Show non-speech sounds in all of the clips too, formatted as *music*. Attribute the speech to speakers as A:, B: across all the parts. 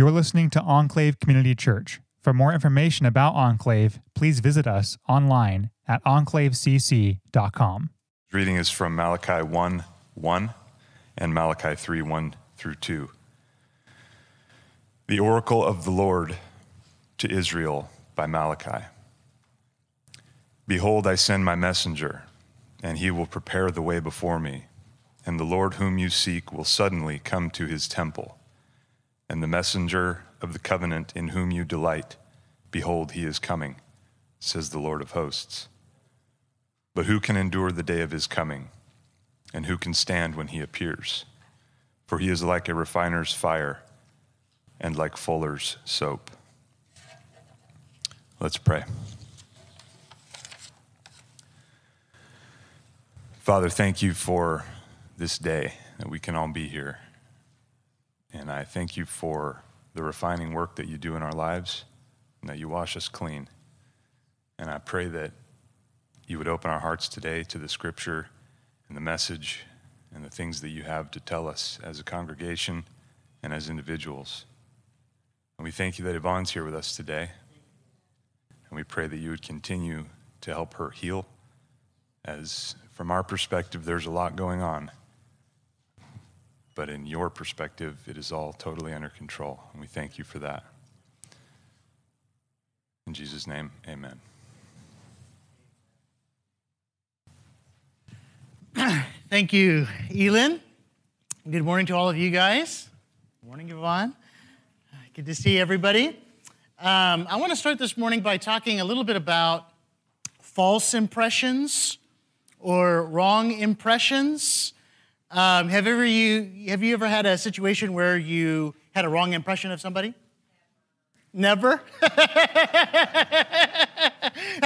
A: You're listening to Enclave Community Church. For more information about Enclave, please visit us online at enclavecc.com.
B: Reading is from Malachi 1 1 and Malachi 3 1 through 2. The oracle of the Lord to Israel by Malachi. Behold, I send my messenger, and he will prepare the way before me. And the Lord whom you seek will suddenly come to his temple. And the messenger of the covenant in whom you delight, behold, he is coming, says the Lord of hosts. But who can endure the day of his coming? And who can stand when he appears? For he is like a refiner's fire and like fuller's soap. Let's pray. Father, thank you for this day that we can all be here. And I thank you for the refining work that you do in our lives and that you wash us clean. And I pray that you would open our hearts today to the scripture and the message and the things that you have to tell us as a congregation and as individuals. And we thank you that Yvonne's here with us today. And we pray that you would continue to help her heal, as from our perspective, there's a lot going on. But in your perspective, it is all totally under control. And we thank you for that. In Jesus' name, amen. *clears throat*
C: Thank you, Elin. Good morning to all of you guys. Good morning, Yvonne. Good to see everybody. Um, I want to start this morning by talking a little bit about false impressions or wrong impressions. Um, have ever you have you ever had a situation where you had a wrong impression of somebody? Never. *laughs* That's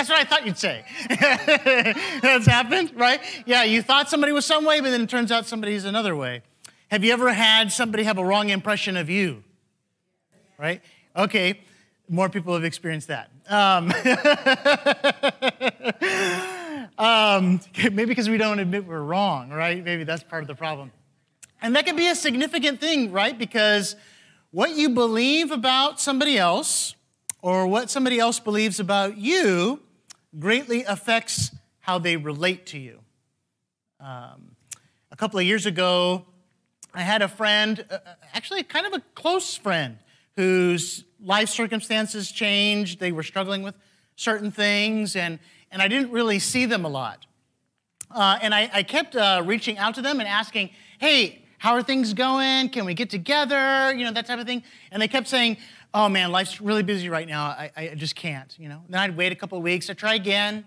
C: what I thought you'd say. *laughs* That's happened, right? Yeah, you thought somebody was some way, but then it turns out somebody's another way. Have you ever had somebody have a wrong impression of you? Right? Okay, more people have experienced that. Um, *laughs* um, *laughs* maybe because we don't admit we're wrong, right? Maybe that's part of the problem. And that can be a significant thing, right? Because what you believe about somebody else or what somebody else believes about you greatly affects how they relate to you. Um, a couple of years ago, I had a friend, uh, actually kind of a close friend, whose life circumstances changed. They were struggling with certain things, and, and I didn't really see them a lot. Uh, and I, I kept uh, reaching out to them and asking, hey, how are things going? Can we get together? You know, that type of thing. And they kept saying, oh man, life's really busy right now. I, I just can't, you know. Then I'd wait a couple of weeks. I'd try again.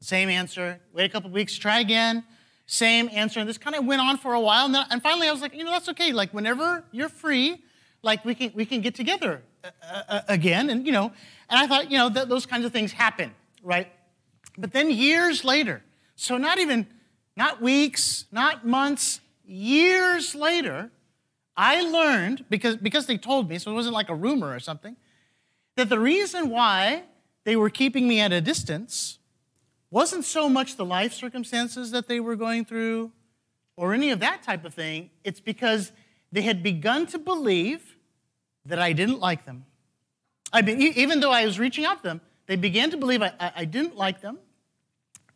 C: Same answer. Wait a couple of weeks, try again. Same answer. And this kind of went on for a while. And, then, and finally I was like, you know, that's okay. Like whenever you're free, like we can, we can get together uh, uh, again. And, you know, and I thought, you know, th- those kinds of things happen, right? But then years later, so not even, not weeks, not months, years later, I learned, because, because they told me, so it wasn't like a rumor or something, that the reason why they were keeping me at a distance wasn't so much the life circumstances that they were going through or any of that type of thing. It's because they had begun to believe that I didn't like them. I mean, even though I was reaching out to them, they began to believe I, I didn't like them,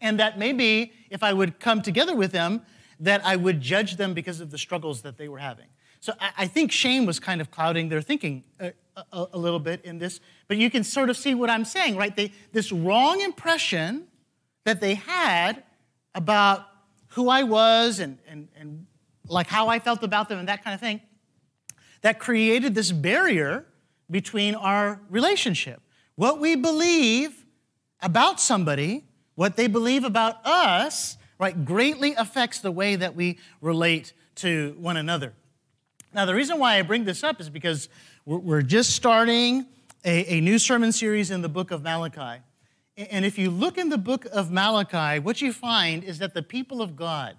C: and that maybe if I would come together with them, that I would judge them because of the struggles that they were having. So I, think shame was kind of clouding their thinking a, a, a, little bit in this, but you can sort of see what I'm saying, right? They, this wrong impression that they had about who I was and, and, and like how I felt about them and that kind of thing, that created this barrier between our relationship. What we believe about somebody, what they believe about us, right, greatly affects the way that we relate to one another. Now, the reason why I bring this up is because we're just starting a, a new sermon series in the book of Malachi. And if you look in the book of Malachi, what you find is that the people of God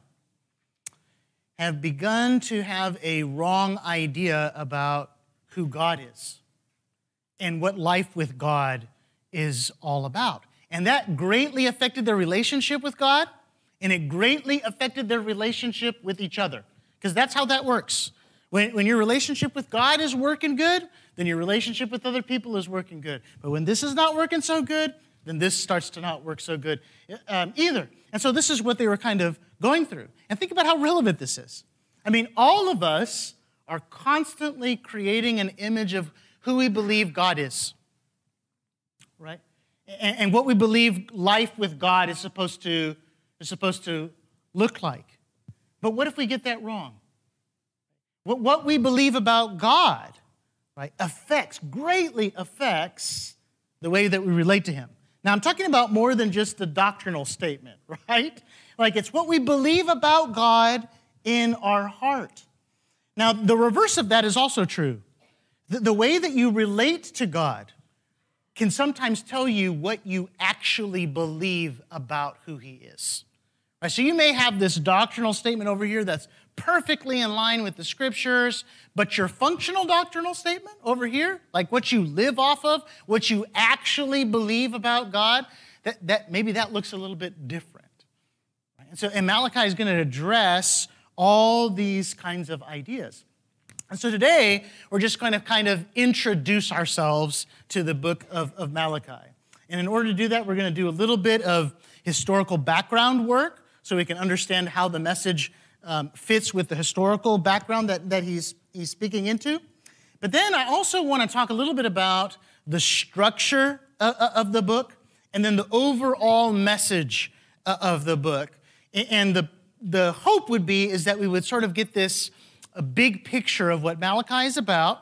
C: have begun to have a wrong idea about who God is and what life with God is all about. And that greatly affected their relationship with God and it greatly affected their relationship with each other. Because that's how that works. When, when your relationship with God is working good, then your relationship with other people is working good. But when this is not working so good, then this starts to not work so good um, either. And so this is what they were kind of going through. And think about how relevant this is. I mean, all of us are constantly creating an image of who we believe God is, right? And, and what we believe life with God is supposed to is supposed to look like. But what if we get that wrong? What, what we believe about God, right, affects, greatly affects the way that we relate to Him. Now, I'm talking about more than just the doctrinal statement, *laughs* right? Like it's what we believe about God in our heart. Now, the reverse of that is also true. The, the way that you relate to God can sometimes tell you what you actually believe about who He is. Right, so you may have this doctrinal statement over here that's perfectly in line with the scriptures, but your functional doctrinal statement over here, like what you live off of, what you actually believe about God, that, that maybe that looks a little bit different. Right? And so and Malachi is going to address all these kinds of ideas. And so today, we're just going to kind of introduce ourselves to the book of, of Malachi. And in order to do that, we're going to do a little bit of historical background work so we can understand how the message um, fits with the historical background that, that he's, he's speaking into. But then I also want to talk a little bit about the structure of, of the book and then the overall message uh, of the book. And the, the hope would be is that we would sort of get this a big picture of what Malachi is about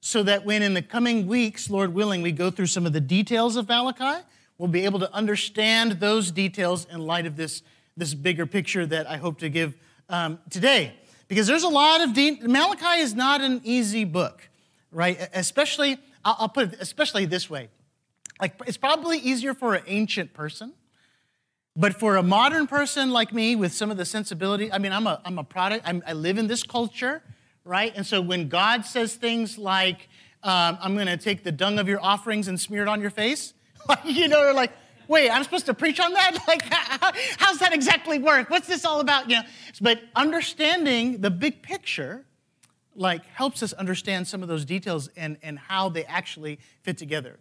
C: so that when in the coming weeks, Lord willing, we go through some of the details of Malachi, we'll be able to understand those details in light of this, this bigger picture that I hope to give um, today because there's a lot of deep. Malachi is not an easy book, right? Especially, I'll put it especially this way. Like, it's probably easier for an ancient person, but for a modern person like me with some of the sensibility, I mean, I'm a, I'm a product, I'm, i live in this culture, right? And so when God says things like, um, I'm going to take the dung of your offerings and smear it on your face, *laughs* you know, they're like, wait, I'm supposed to preach on that? *laughs* Like, how, how's that exactly work? What's this all about? You know, but understanding the big picture, like, helps us understand some of those details and, and how they actually fit together.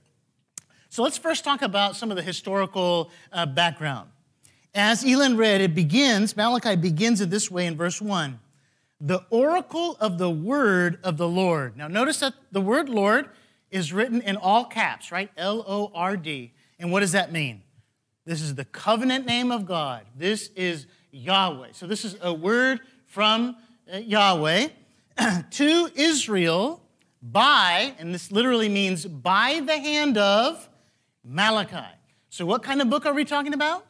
C: So let's first talk about some of the historical uh, background. As Elin read, it begins, Malachi begins in this way in verse 1 the oracle of the word of the Lord. Now, notice that the word Lord is written in all caps, right? L O R D. And what does that mean? This is the covenant name of God. This is Yahweh. So this is a word from uh, Yahweh *clears throat* to Israel by, and this literally means by the hand of Malachi. So what kind of book are we talking about?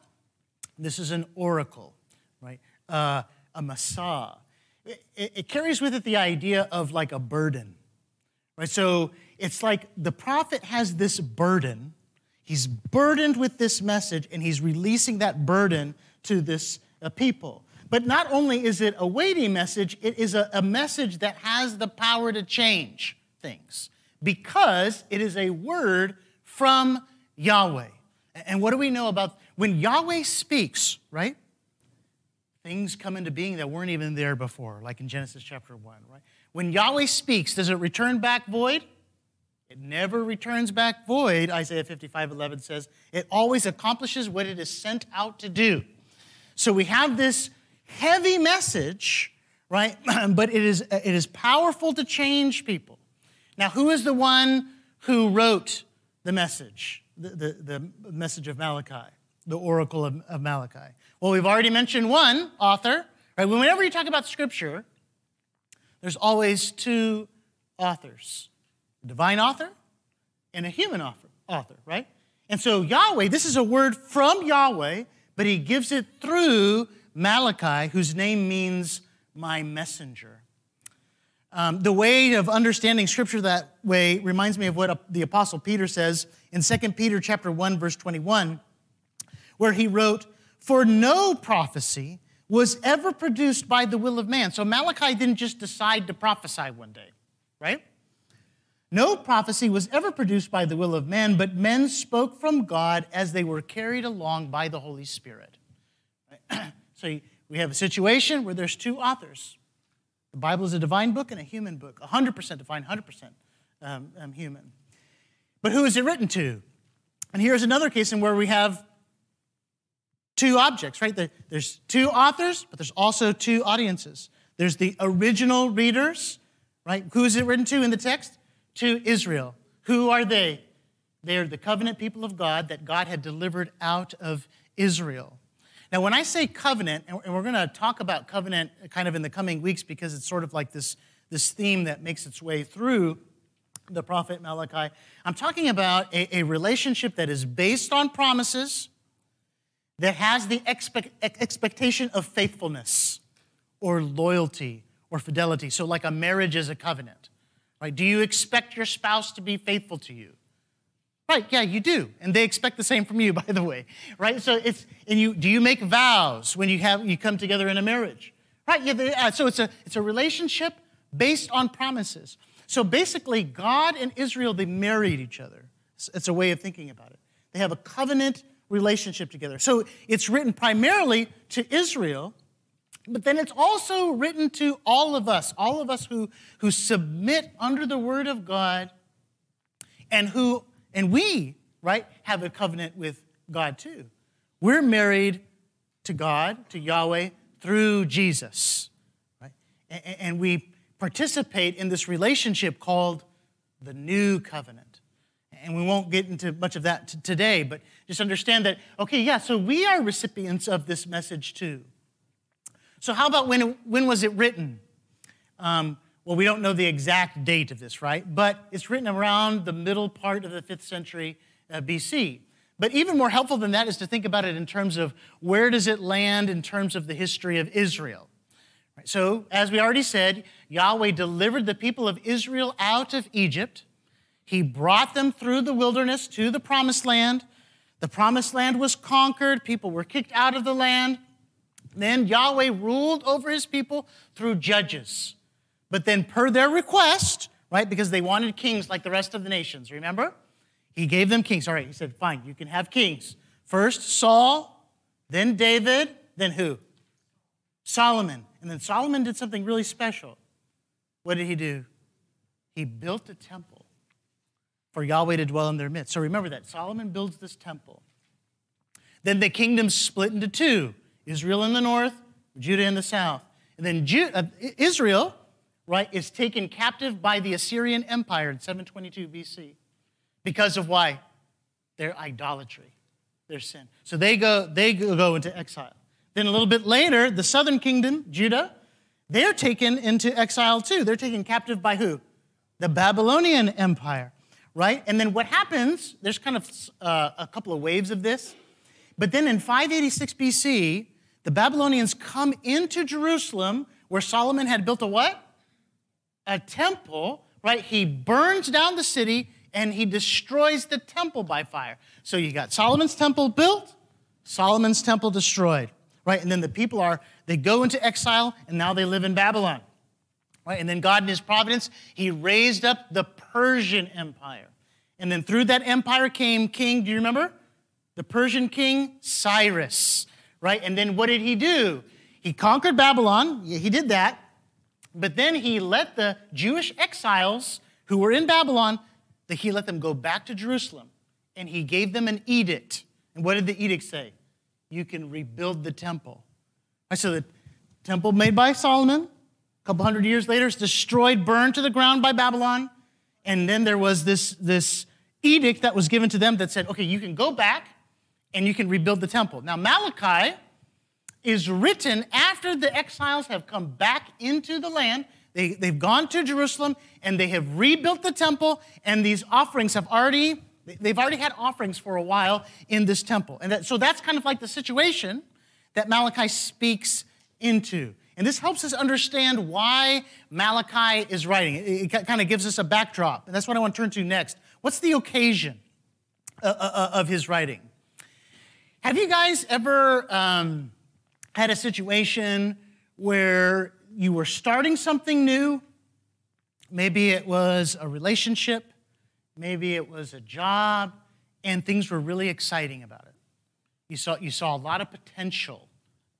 C: This is an oracle, right? Uh, a Massah. It, it carries with it the idea of like a burden, right? So it's like the prophet has this burden He's burdened with this message and he's releasing that burden to this uh, people. But not only is it a weighty message, it is a, a message that has the power to change things because it is a word from Yahweh. And what do we know about when Yahweh speaks, right? Things come into being that weren't even there before, like in Genesis chapter 1, right? When Yahweh speaks, does it return back void? It never returns back void, Isaiah 55 11 says. It always accomplishes what it is sent out to do. So we have this heavy message, right? *clears throat* but it is, it is powerful to change people. Now, who is the one who wrote the message, the, the, the message of Malachi, the oracle of, of Malachi? Well, we've already mentioned one author, right? Whenever you talk about scripture, there's always two authors a divine author and a human author, author, right? And so Yahweh, this is a word from Yahweh, but he gives it through Malachi, whose name means my messenger. Um, the way of understanding scripture that way reminds me of what the apostle peter says in 2 peter chapter 1 verse 21 where he wrote for no prophecy was ever produced by the will of man so malachi didn't just decide to prophesy one day right no prophecy was ever produced by the will of man, but men spoke from God as they were carried along by the Holy Spirit. *clears throat* so we have a situation where there's two authors The Bible is a divine book and a human book, 100% divine, 100% um, um, human. But who is it written to? And here's another case in where we have two objects, right? There's two authors, but there's also two audiences. There's the original readers, right? Who is it written to in the text? To Israel. Who are they? They are the covenant people of God that God had delivered out of Israel. Now, when I say covenant, and we're going to talk about covenant kind of in the coming weeks because it's sort of like this, this theme that makes its way through the prophet Malachi, I'm talking about a, a relationship that is based on promises, that has the expect, expectation of faithfulness or loyalty or fidelity. So, like a marriage is a covenant, right? Do you expect your spouse to be faithful to you? Right, yeah, you do. And they expect the same from you, *laughs* by the way. Right? So it's and you do you make vows when you have you come together in a marriage? Right? Yeah, uh, so it's a it's a relationship based on promises. So basically, God and Israel, they married each other. It's a way of thinking about it. They have a covenant relationship together. So it's written primarily to Israel, but then it's also written to all of us, all of us who, who submit under the word of God and who, and we, right, have a covenant with God too. We're married to God, to Yahweh, through Jesus, right? And, and we participate in this relationship called the new covenant. And we won't get into much of that t- today, but just understand that, okay, yeah, so we are recipients of this message too. So, how about when, when was it written? Um, well, we don't know the exact date of this, right? But it's written around the middle part of the fifth century uh, BC. But even more helpful than that is to think about it in terms of where does it land in terms of the history of Israel. Right? So, as we already said, Yahweh delivered the people of Israel out of Egypt. He brought them through the wilderness to the promised land. The promised land was conquered, people were kicked out of the land. Then Yahweh ruled over his people through judges. But then, per their request, right, because they wanted kings like the rest of the nations, remember? He gave them kings. All right, he said, fine, you can have kings. First Saul, then David, then who? Solomon. And then Solomon did something really special. What did he do? He built a temple for Yahweh to dwell in their midst. So remember that. Solomon builds this temple. Then the kingdom split into two Israel in the north, Judah in the south. And then uh, Israel, right, is taken captive by the Assyrian Empire in 722 BC. Because of why? Their idolatry, their sin. So they go, they go into exile. Then a little bit later, the southern kingdom, Judah, they're taken into exile too. They're taken captive by who? The Babylonian Empire, right? And then what happens, there's kind of uh, a couple of waves of this. But then in 586 BC, the Babylonians come into Jerusalem where Solomon had built a what? A temple, right? He burns down the city and he destroys the temple by fire. So you got Solomon's temple built, Solomon's temple destroyed, right? And then the people are, they go into exile and now they live in Babylon, right? And then God in his providence, he raised up the Persian Empire. And then through that empire came King, do you remember? The Persian king, Cyrus right? And then what did he do? He conquered Babylon, he did that, but then he let the Jewish exiles who were in Babylon, that he let them go back to Jerusalem and he gave them an edict. And what did the edict say? You can rebuild the temple. Right, so the temple made by Solomon, couple hundred years later, it's destroyed, burned to the ground by Babylon. And then there was this, this edict that was given to them that said, okay, you can go back and you can rebuild the temple. Now, Malachi is written after the exiles have come back into the land. They, they've gone to Jerusalem and they have rebuilt the temple, and these offerings have already, they've already had offerings for a while in this temple. And that, so that's kind of like the situation that Malachi speaks into. And this helps us understand why Malachi is writing. It, it kind of gives us a backdrop. And that's what I want to turn to next. What's the occasion uh, uh, uh, of his writing? Have you guys ever um, had a situation where you were starting something new? Maybe it was a relationship, maybe it was a job, and things were really exciting about it. You saw, you saw a lot of potential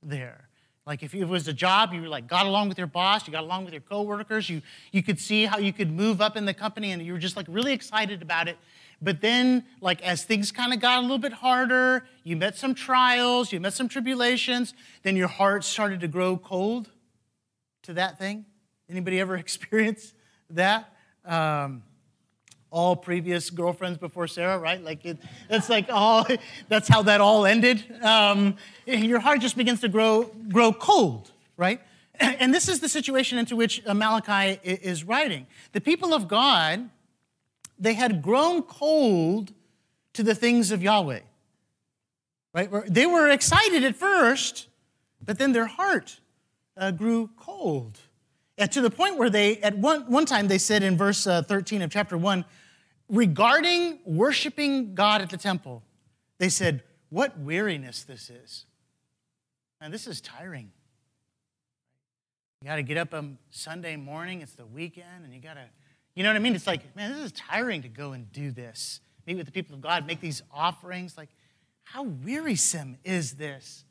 C: there. Like if it was a job, you like got along with your boss, you got along with your coworkers, you, you could see how you could move up in the company and you were just like really excited about it. But then, like as things kind of got a little bit harder, you met some trials, you met some tribulations, then your heart started to grow cold to that thing. Anybody ever *laughs* experience that? Um, all previous girlfriends before Sarah, right? Like it, that's like all. *laughs* That's how that all ended. Um, your heart just begins to grow grow cold, right? *clears throat* And this is the situation into which Malachi is writing. The people of God, they had grown cold to the things of Yahweh. Right? They were excited at first, but then their heart uh, grew cold. And to the point where they, at one, one time, they said in verse uh, 13 of chapter 1, regarding worshiping God at the temple, they said, What weariness this is. And this is tiring. You got to get up on Sunday morning, it's the weekend, and you got to, you know what I mean? It's like, man, this is tiring to go and do this. Meet with the people of God, make these offerings. Like, how wearisome is this?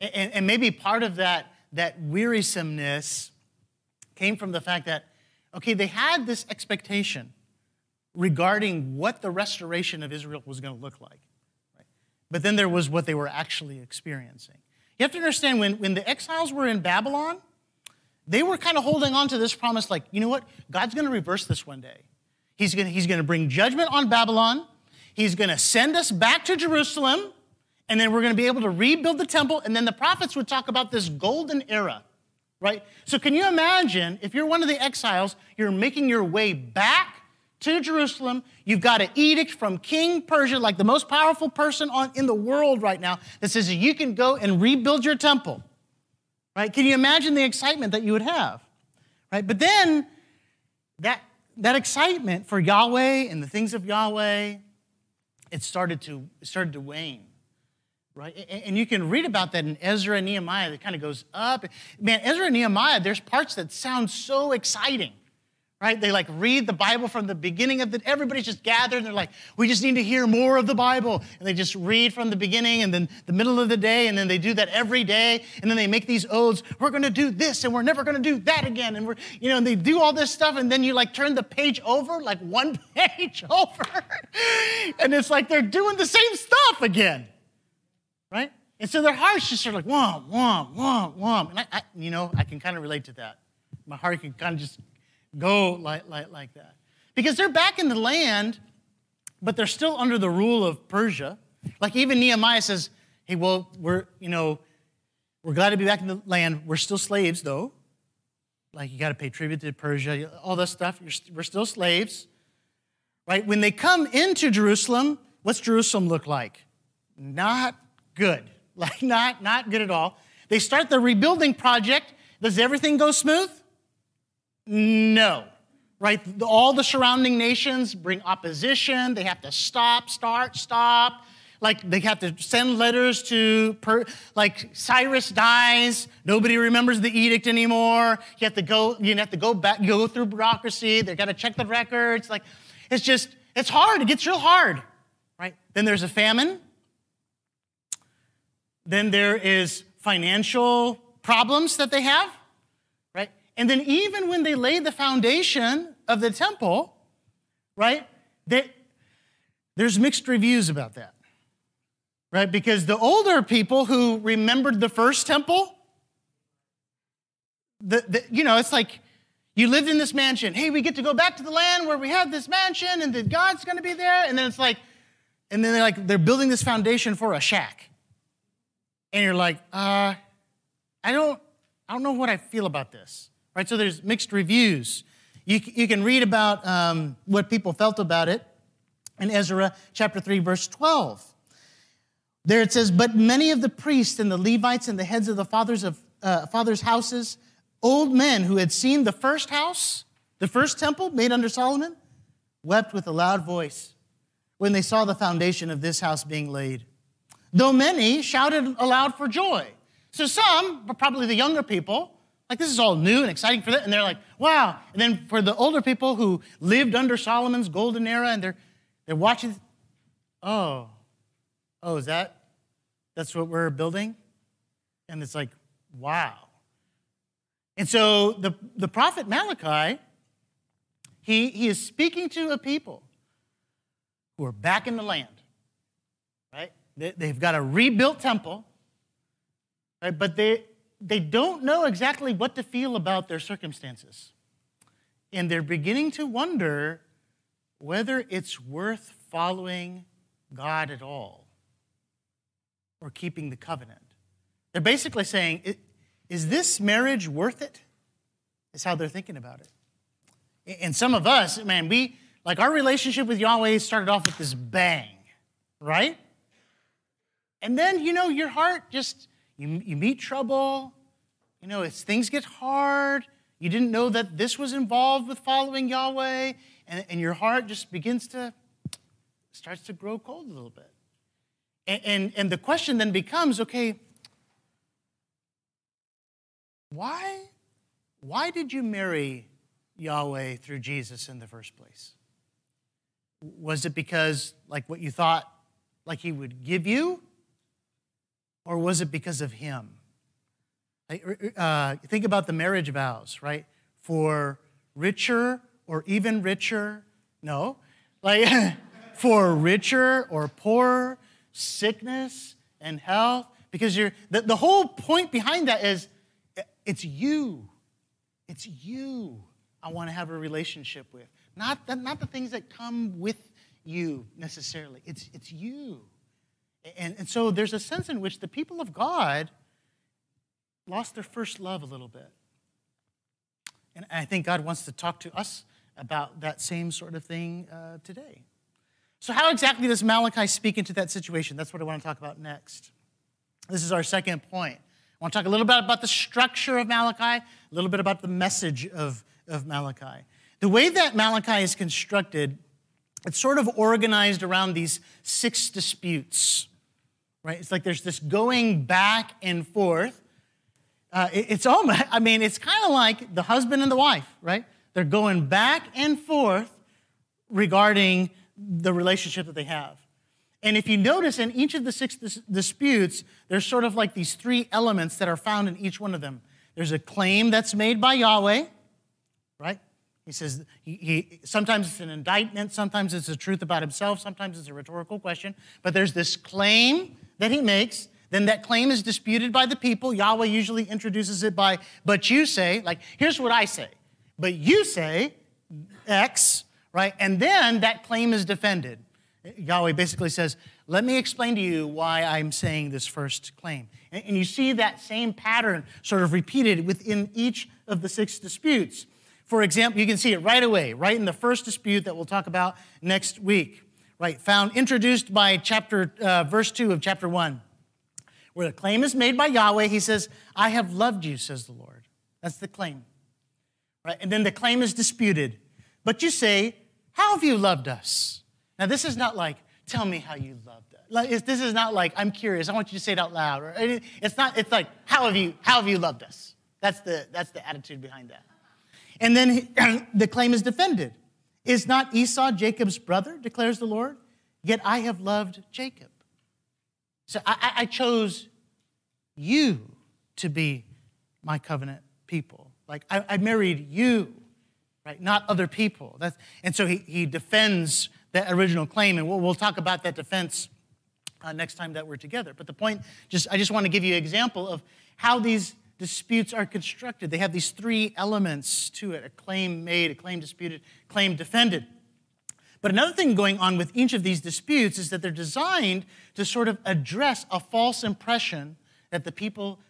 C: And, and maybe part of that, that wearisomeness came from the fact that, okay, they had this expectation regarding what the restoration of Israel was going to look like. Right? But then there was what they were actually experiencing. You have to understand when, when the exiles were in Babylon, they were kind of holding on to this promise like, you know what? God's going to reverse this one day. He's going he's to bring judgment on Babylon. He's going to send us back to Jerusalem, and then we're going to be able to rebuild the temple. And then the prophets would talk about this golden era, right? So, can you imagine if you're one of the exiles, you're making your way back to Jerusalem. You've got an edict from King Persia, like the most powerful person on, in the world right now, that says that you can go and rebuild your temple. Right? Can you imagine the excitement that you would have? Right? But then that, that excitement for Yahweh and the things of Yahweh, it started to, started to wane. Right? And you can read about that in Ezra and Nehemiah that kind of goes up. Man, Ezra and Nehemiah, there's parts that sound so exciting right? They like read the Bible from the beginning of the, everybody's just gathered and they're like, we just need to hear more of the Bible. And they just read from the beginning and then the middle of the day, and then they do that every day. And then they make these oaths, we're gonna do this and we're never gonna do that again. And we're, you know, and they do all this stuff, and then you like turn the page over, like one *laughs* page over. and it's like they're doing the same stuff again. Right? And so their hearts just are like, womp, womp, womp, womp. And I, I you know, I can kind of relate to that. My heart can kind of just go like, like, like that. Because they're back in the land, but they're still under the rule of Persia. Like even Nehemiah says, hey, well, we're, you know, we're glad to be back in the land. We're still slaves, though. Like you got to pay tribute to Persia, all that stuff. we're still slaves, right? When they come into Jerusalem, what's Jerusalem look like? Not good. *laughs* Like not, not good at all. They start the rebuilding project. Does everything go smooth? No. Right? All the surrounding nations bring opposition. They have to stop, start, stop. Like they have to send letters to, per, like Cyrus dies, nobody remembers the edict anymore. You have to go, you have to go back, go through bureaucracy. They got to check the records. Like it's just, it's hard. It gets real hard, right? Then there's a famine. Then there is financial problems that they have. Right? And then, even when they lay the foundation of the temple, right, they, there's mixed reviews about that, right? Because the older people who remembered the first temple, the, the, you know, it's like you lived in this mansion. Hey, we get to go back to the land where we had this mansion and that God's going to be there. And then it's like, and then they're like, they're building this foundation for a shack. And you're like, uh, I don't, I don't know what I feel about this. Right? So there's mixed reviews. You, you can read about um, what people felt about it in Ezra chapter 3, verse 12. There it says, But many of the priests and the Levites and the heads of the fathers of uh, fathers' houses, old men who had seen the first house, the first temple made under Solomon, wept with a loud voice when they saw the foundation of this house being laid. Though many shouted aloud for joy. So some, but probably the younger people, like this is all new and exciting for them. And they're like, wow. And then for the older people who lived under Solomon's golden era and they're they're watching, oh, oh, is that that's what we're building? And it's like, wow. And so the, the prophet Malachi, he, he is speaking to a people who are back in the land? They, they've got a rebuilt temple, right? But they, they don't know exactly what to feel about their circumstances. And they're beginning to wonder whether it's worth following God at all or keeping the covenant. They're basically saying, is this marriage worth it? Is how they're thinking about it. And some of us, man, we, like our relationship with Yahweh started off with this bang, right? And then, you know, your heart just, you, you meet trouble, you know, as things get hard, you didn't know that this was involved with following Yahweh, and, and your heart just begins to, starts to grow cold a little bit. And, and, and the question then becomes okay, why, why did you marry Yahweh through Jesus in the first place? Was it because, like, what you thought, like He would give you? Or was it because of Him? Uh, think about the marriage vows, right? For richer or even richer, no. Like, *laughs* for richer or poorer, sickness and health. Because you're, the, the whole point behind that is it's you. It's you I want to have a relationship with. Not the, not the things that come with you necessarily. It's, it's you. And, and so there's a sense in which the people of God lost their first love a little bit. And I think God wants to talk to us about that same sort of thing uh, today. So, how exactly does Malachi speak into that situation? That's what I want to talk about next. This is our second point. I want to talk a little bit about the structure of Malachi, a little bit about the message of, of Malachi. The way that Malachi is constructed, it's sort of organized around these six disputes, right? It's like there's this going back and forth. Uh, it, it's almost, *laughs* I mean, it's kind of like the husband and the wife, right? They're going back and forth regarding the relationship that they have. And if you notice in each of the six dis- disputes, there's sort of like these three elements that are found in each one of them. There's a claim that's made by Yahweh, right? He says, he, he, sometimes it's an indictment, sometimes it's a truth about himself, sometimes it's a rhetorical question. But there's this claim that he makes. Then that claim is disputed by the people. Yahweh usually introduces it by, but you say, like, here's what I say. But you say X, right? And then that claim is defended. Yahweh basically says, Let me explain to you why I'm saying this first claim. And you see that same pattern sort of repeated within each of the six disputes. For example, you can see it right away, right in the first dispute that we'll talk about next week, right? Found introduced by chapter, uh, verse 2 of chapter 1, where the claim is made by Yahweh. He says, I have loved you, says the Lord. That's the claim, right? And then the claim is disputed. But you say, How have you loved us? Now, this is not like, tell me how you loved us. This is not like, I'm curious, I want you to say it out loud. It's not, it's like, how have you, how have you loved us? That's the, that's the attitude behind that. And then *clears throat* the claim is defended. Is not Esau Jacob's brother, declares the Lord? Yet I have loved Jacob. So I, I chose you to be my covenant people. Like I, I married you, right? Not other people. That's, and so he, he defends that original claim, and we'll, we'll talk about that defense uh, next time that we're together. But the point, just I just want to give you an example of how these disputes are constructed. They have these three elements to it: a claim made, a claim disputed, claim defended. But another thing going on with each of these disputes is that they're designed to sort of address a false impression that the people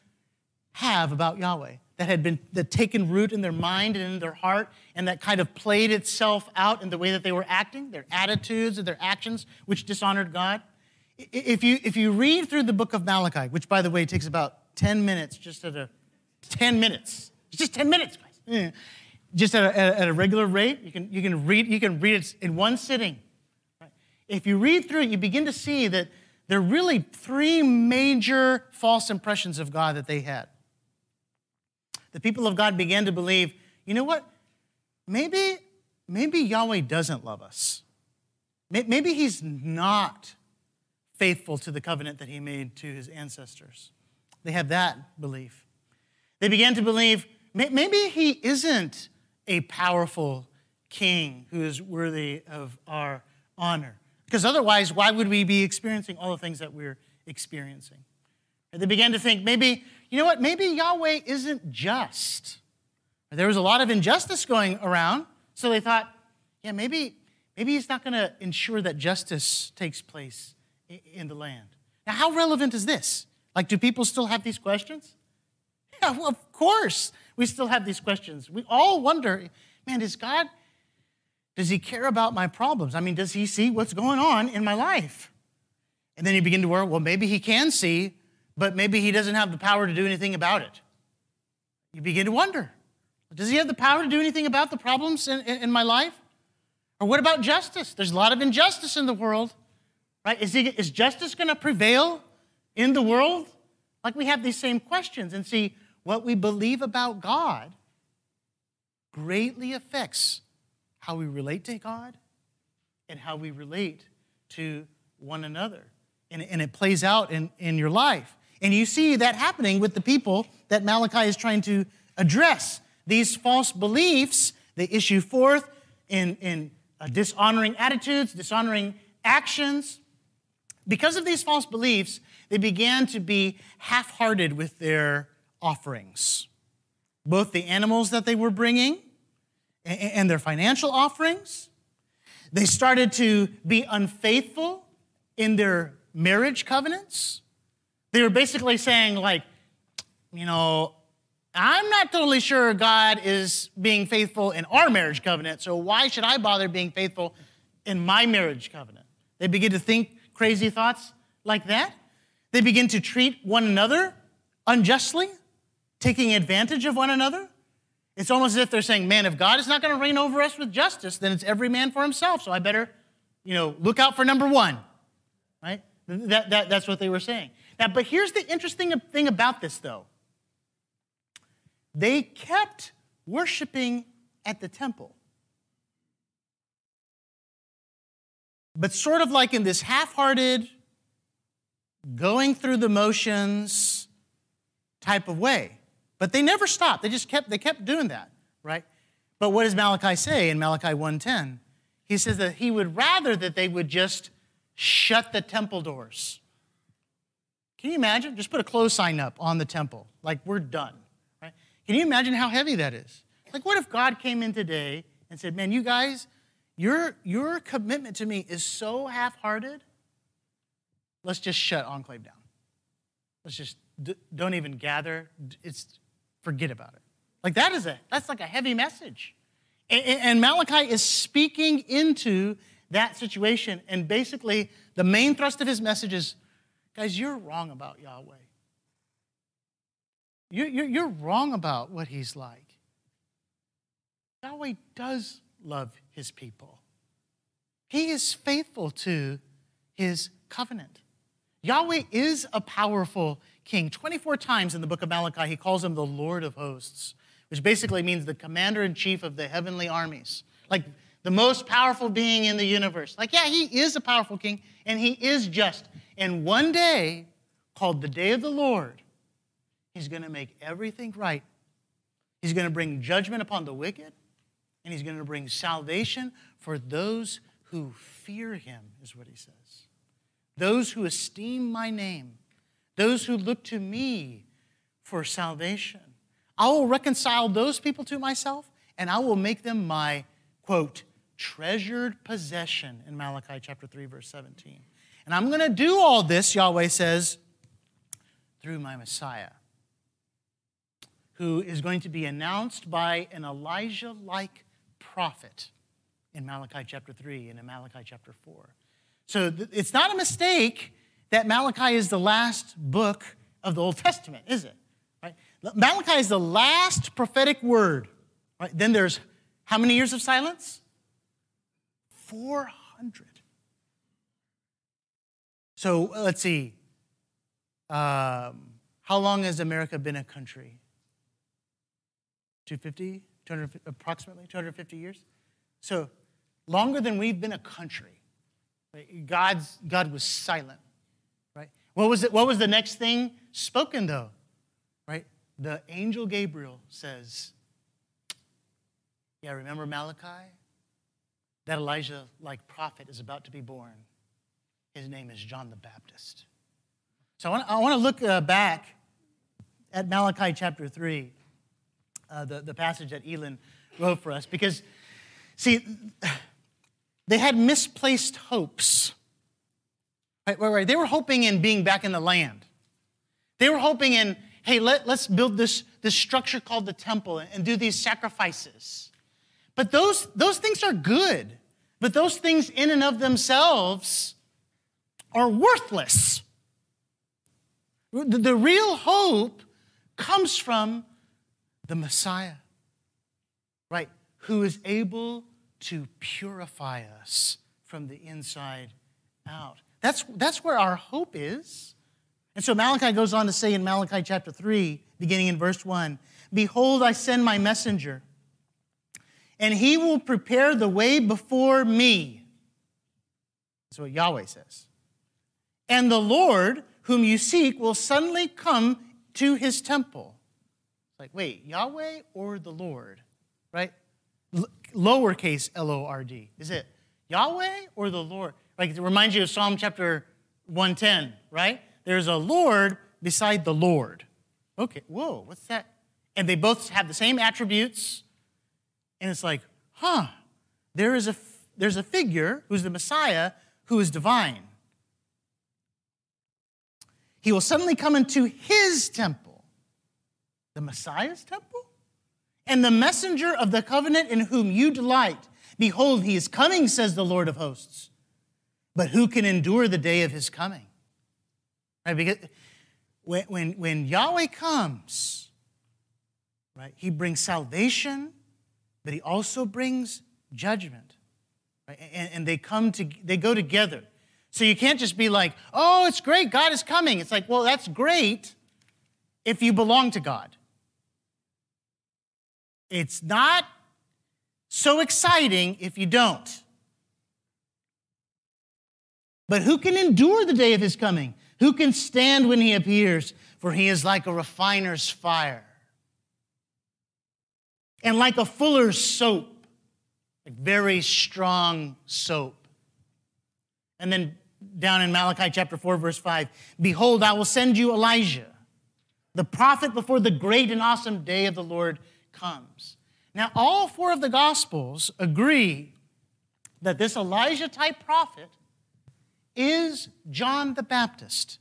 C: have about Yahweh that had been that taken root in their mind and in their heart and that kind of played itself out in the way that they were acting their attitudes and their actions which dishonored god if you if you read through the book of malachi which by the way takes about 10 minutes just at a 10 minutes it's just 10 minutes guys just at a, at a regular rate you can you can read you can read it in one sitting if you read through it you begin to see that there are really three major false impressions of god that they had the people of God began to believe, you know what? Maybe, maybe Yahweh doesn't love us. Maybe he's not faithful to the covenant that he made to his ancestors. They have that belief. They began to believe, maybe he isn't a powerful king who is worthy of our honor. Because otherwise, why would we be experiencing all the things that we're experiencing? And they began to think maybe, you know what, maybe Yahweh isn't just. There was a lot of injustice going around, so they thought, yeah, maybe, maybe he's not going to ensure that justice takes place in the land. Now, how relevant is this? Like, do people still have these questions? Yeah, well, of course, we still have these questions. We all wonder, man, is God, does he care about my problems? I mean, does he see what's going on in my life? And then you begin to worry, well, maybe he can see, but maybe he doesn't have the power to do anything about it. You begin to wonder, does he have the power to do anything about the problems in, in, in my life? Or what about justice? There's a lot of injustice in the world, right? Is, he, is justice going to prevail in the world? Like we have these same questions. And see, what we believe about God greatly affects how we relate to God and how we relate to one another. And, and it plays out in, in your life. And you see that happening with the people that Malachi is trying to address. These false beliefs, they issue forth in, in uh, dishonoring attitudes, dishonoring actions. Because of these false beliefs, they began to be half hearted with their offerings, both the animals that they were bringing and their financial offerings. They started to be unfaithful in their marriage covenants. They were basically saying, like, you know, I'm not totally sure God is being faithful in our marriage covenant, so why should I bother being faithful in my marriage covenant? They begin to think crazy thoughts like that. They begin to treat one another unjustly, taking advantage of one another. It's almost as if they're saying, man, if God is not going to reign over us with justice, then it's every man for himself. So I better, you know, look out for number one, right? That, that, that's what they were saying. Now, but here's the interesting thing about this, though. They kept worshiping at the temple. But sort of like in this half hearted, going through the motions type of way. But they never stopped. They just kept, they kept doing that, right? But what does Malachi say in Malachi 1:10? He says that he would rather that they would just shut the temple doors. Can you imagine? Just put a close sign up on the temple, like we're done. Right? Can you imagine how heavy that is? Like, what if God came in today and said, Man, you guys, your, your commitment to me is so half hearted let's just shut Enclave down. Let's just don't even gather. It's forget about it. Like that is a that's like a heavy message. And, and Malachi is speaking into that situation. And basically, the main thrust of his message is guys, you're wrong about Yahweh. You're, wrong about what he's like. Yahweh does love his people, he is faithful to his covenant. Yahweh is a powerful king. 24 times in the book of Malachi, he calls him the Lord of hosts, which basically means the commander in chief of the heavenly armies. Like the most powerful being in the universe. Like, yeah, he is a powerful king and he is just. And one day, called the day of the Lord, he's going to make everything right. He's going to bring judgment upon the wicked and he's going to bring salvation for those who fear him, is what he says those who esteem my name, those who look to me for salvation. I will reconcile those people to myself, and I will make them my, quote, treasured possession in Malachi chapter 3, verse 17. And I'm going to do all this, Yahweh says, through my Messiah, who is going to be announced by an Elijah like prophet in Malachi chapter 3 and in Malachi chapter 4. So it's not a mistake that Malachi is the last book of the Old Testament, is it? Right? Malachi is the last prophetic word. Right? Then there's how many years of silence? 400. So uh, let's see. Um, how long has America been a country? 250, 200, approximately 250 years? So longer than we've been a country. God's, God was silent? What was, it, what was the next thing spoken, though? Right? the angel Gabriel says, Yeah, remember Malachi? That Elijah like prophet is about to be born. His name is John the Baptist. So I want, to look uh, back at Malachi chapter 3, uh, the, the passage that Elin wrote for us, because, see, they had misplaced hopes. Right, right, right. They were hoping in being back in the land. They were hoping in, hey, let, let's build this, this structure called the temple and, and do these sacrifices. But those, those things are good. But those things in and of themselves are worthless. The, the real hope comes from the Messiah, right? Who is able to purify us from the inside out. That's, that's where our hope is. And so Malachi goes on to say in Malachi chapter 3, beginning in verse 1 Behold, I send my messenger, and he will prepare the way before me. That's what Yahweh says. And the Lord, whom you seek, will suddenly come to his temple. It's like, wait, Yahweh or the Lord? Right? L- lowercase L O R D. Is it Yahweh or the Lord? Like it reminds you of Psalm chapter 110, right? There's a Lord beside the Lord. Okay, whoa, what's that? And they both have the same attributes. And it's like, huh, there is a, there's a figure who's the Messiah who is divine. He will suddenly come into his temple, the Messiah's temple, and the messenger of the covenant in whom you delight. Behold, he is coming, says the Lord of hosts. But who can endure the day of his coming? Right? Because when, when, when Yahweh comes, right, he brings salvation, but he also brings judgment. Right? And, and they come to they go together. So you can't just be like, oh, it's great, God is coming. It's like, well, that's great if you belong to God. It's not so exciting if you don't. But who can endure the day of his coming? Who can stand when he appears? For he is like a refiner's fire and like a fuller's soap, like very strong soap. And then down in Malachi chapter 4, verse 5 Behold, I will send you Elijah, the prophet before the great and awesome day of the Lord comes. Now, all four of the Gospels agree that this Elijah type prophet is John the Baptist,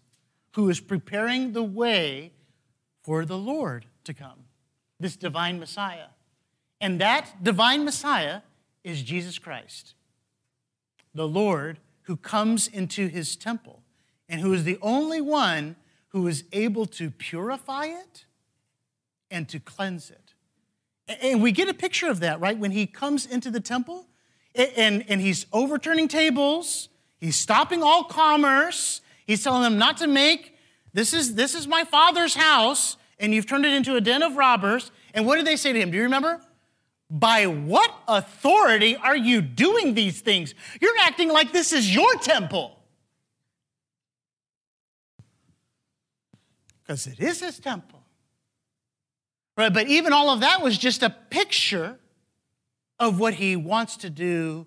C: who is preparing the way for the Lord to come, this divine Messiah. And that divine Messiah is Jesus Christ, the Lord who comes into his temple and who is the only one who is able to purify it and to cleanse it. And we get a picture of that, right? When he comes into the temple and, and he's overturning tables, he's stopping all commerce, he's telling them not to make this is this is my father's house, and you've turned it into a den of robbers. And what did they say to him? Do you remember? By what authority are you doing these things? You're acting like this is your temple. Because it is his temple. Right, but even all of that was just a picture of what he wants to do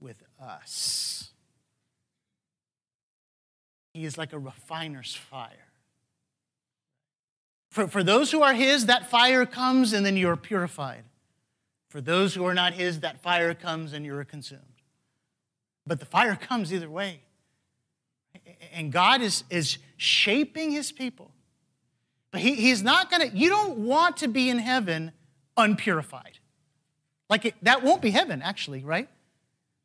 C: with us. He is like a refiner's fire. For, for those who are his, that fire comes and then you're purified. For those who are not his, that fire comes and you're consumed. But the fire comes either way. And God is, is shaping his people but he, he's not going to, you don't want to be in heaven unpurified. Like it, that won't be heaven, actually, right?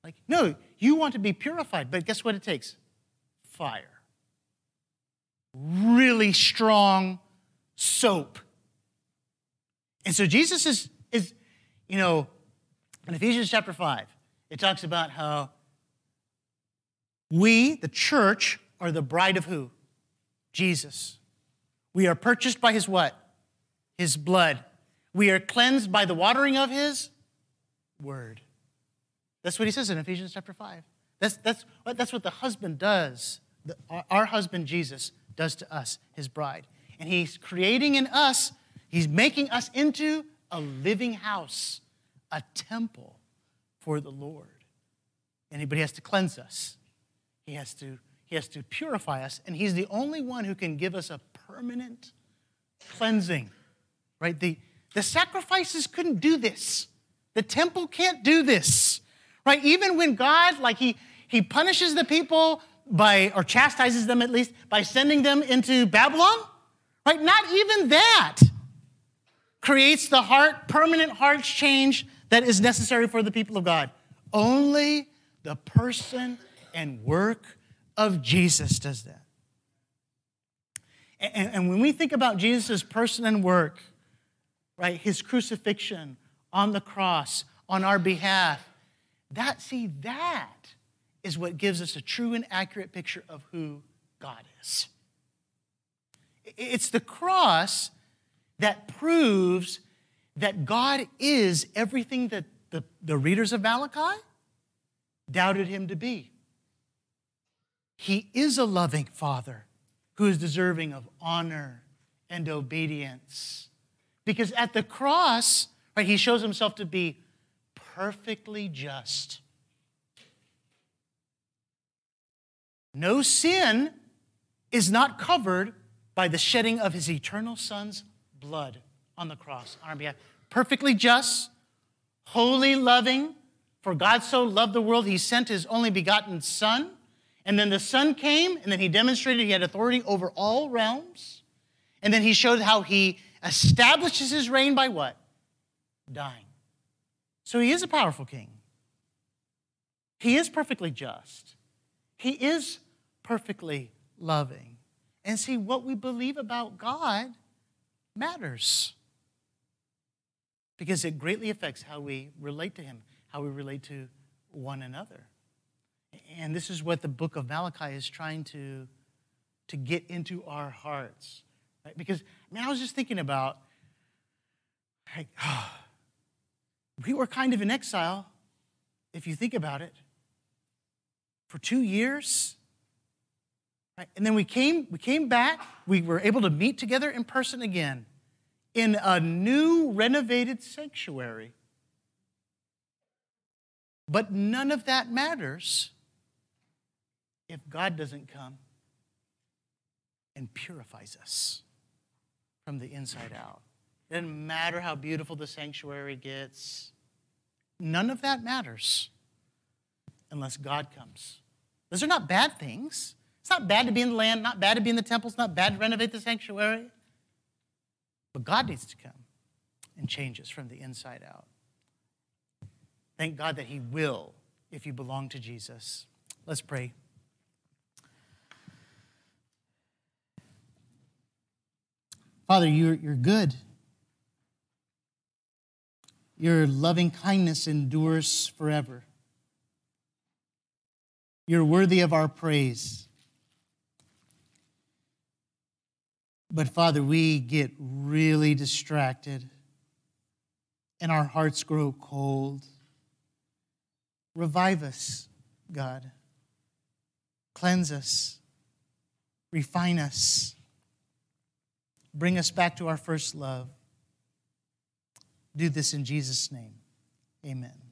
C: Like, no, you want to be purified, but guess what it takes? Fire. Really strong soap. And so Jesus is, is, you know, in Ephesians chapter 5, it talks about how we, the church, are the bride of who? Jesus. We are purchased by his what? His blood. We are cleansed by the watering of his word. That's what he says in Ephesians chapter 5. That's, that's, that's what the husband does. The, our husband Jesus does to us, his bride. And he's creating in us He's making us into a living house, a temple for the Lord. And but he has to cleanse us. He has to, he has to purify us, and he's the only one who can give us a permanent cleansing. Right? The, the sacrifices couldn't do this. The temple can't do this. Right? Even when God, like he he punishes the people by, or chastises them at least, by sending them into Babylon. Right? Not even that creates the heart, permanent heart change that is necessary for the people of God. Only the person and work of Jesus does that. And, and when we think about Jesus' person and work, right, his crucifixion on the cross on our behalf, that, see, that is what gives us a true and accurate picture of who God is. It's the cross that proves that God is everything that the, the readers of Malachi doubted him to be. He is a loving father who is deserving of honor and obedience. Because at the cross, right, he shows himself to be perfectly just. No sin is not covered by the shedding of his eternal son's blood on the cross on our behalf. Perfectly just, holy, loving. For God so loved the world, he sent his only begotten Son. And then the Son came, and then he demonstrated he had authority over all realms. And then he showed how he establishes his reign by what? Dying. So he is a powerful king. He is perfectly just. He is perfectly loving. And see, what we believe about God matters because it greatly affects how we relate to Him, how we relate to one another. And this is what the book of Malachi is trying to, to get into our hearts. Right? Because, I mean, I was just thinking about, like, oh, *sighs* we were kind of in exile, if you think about it, for two years. Right? And then we came, we came back, we were able to meet together in person again in a new renovated sanctuary. But none of that matters if God doesn't come and purifies us from the inside out. It doesn't matter how beautiful the sanctuary gets. None of that matters unless God comes. Those are not bad things. It's not bad to be in the land, not bad to be in the temple, it's not bad to renovate the sanctuary. But God needs to come and change us from the inside out. Thank God that He will if you belong to Jesus. Let's pray. Father, you're, you're good. Your loving kindness endures forever. You're worthy of our praise. But Father, we get really distracted and our hearts grow cold. Revive us, God. Cleanse us. Refine us. Bring us back to our first love. Do this in Jesus' name. Amen.